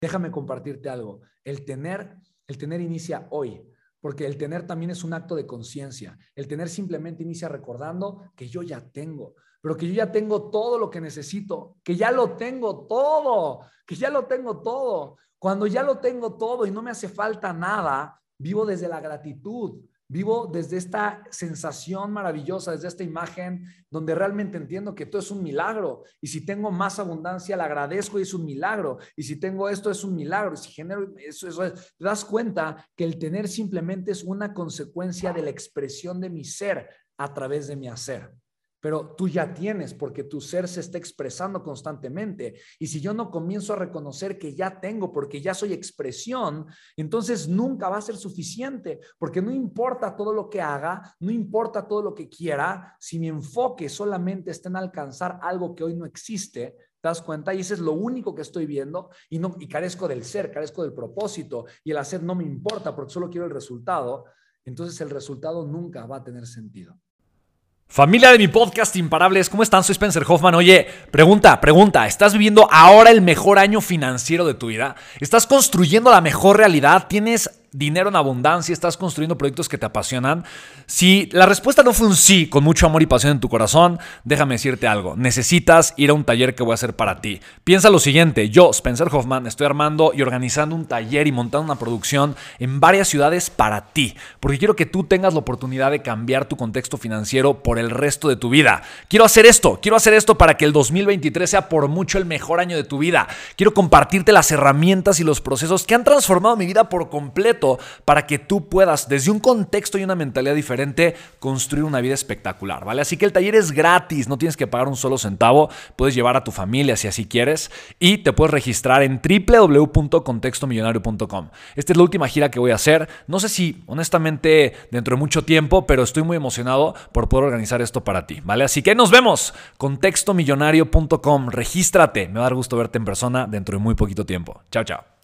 déjame compartirte algo. El tener, el tener inicia hoy, porque el tener también es un acto de conciencia. El tener simplemente inicia recordando que yo ya tengo, pero que yo ya tengo todo lo que necesito, que ya lo tengo todo, que ya lo tengo todo. Cuando ya lo tengo todo y no me hace falta nada, vivo desde la gratitud, Vivo desde esta sensación maravillosa, desde esta imagen donde realmente entiendo que todo es un milagro. Y si tengo más abundancia, le agradezco y es un milagro. Y si tengo esto, es un milagro. Y si genero eso, eso te das cuenta que el tener simplemente es una consecuencia de la expresión de mi ser a través de mi hacer pero tú ya tienes porque tu ser se está expresando constantemente. Y si yo no comienzo a reconocer que ya tengo porque ya soy expresión, entonces nunca va a ser suficiente, porque no importa todo lo que haga, no importa todo lo que quiera, si mi enfoque solamente está en alcanzar algo que hoy no existe, ¿Te das cuenta? Y ese es lo único que estoy viendo y, no, y carezco del ser, carezco del propósito y el hacer no me importa porque solo quiero el resultado. Entonces el resultado nunca va a tener sentido. Familia de mi podcast Imparables, ¿cómo están? Soy Spencer Hoffman. Oye, pregunta, pregunta, ¿estás viviendo ahora el mejor año financiero de tu vida? ¿Estás construyendo la mejor realidad? ¿Tienes dinero en abundancia, estás construyendo proyectos que te apasionan. Si la respuesta no fue un sí con mucho amor y pasión en tu corazón, déjame decirte algo. Necesitas ir a un taller que voy a hacer para ti. Piensa lo siguiente, yo, Spencer Hoffman, estoy armando y organizando un taller y montando una producción en varias ciudades para ti, porque quiero que tú tengas la oportunidad de cambiar tu contexto financiero por el resto de tu vida. Quiero hacer esto, quiero hacer esto para que el 2023 sea por mucho el mejor año de tu vida. Quiero compartirte las herramientas y los procesos que han transformado mi vida por completo para que tú puedas, desde un contexto y una mentalidad diferente, construir una vida espectacular, ¿vale? Así que el taller es gratis, no tienes que pagar un solo centavo, puedes llevar a tu familia si así quieres y te puedes registrar en www.contextomillonario.com. Esta es la última gira que voy a hacer, no sé si honestamente dentro de mucho tiempo, pero estoy muy emocionado por poder organizar esto para ti, ¿vale? Así que nos vemos, contextomillonario.com, regístrate, me va a dar gusto verte en persona dentro de muy poquito tiempo. Chao, chao.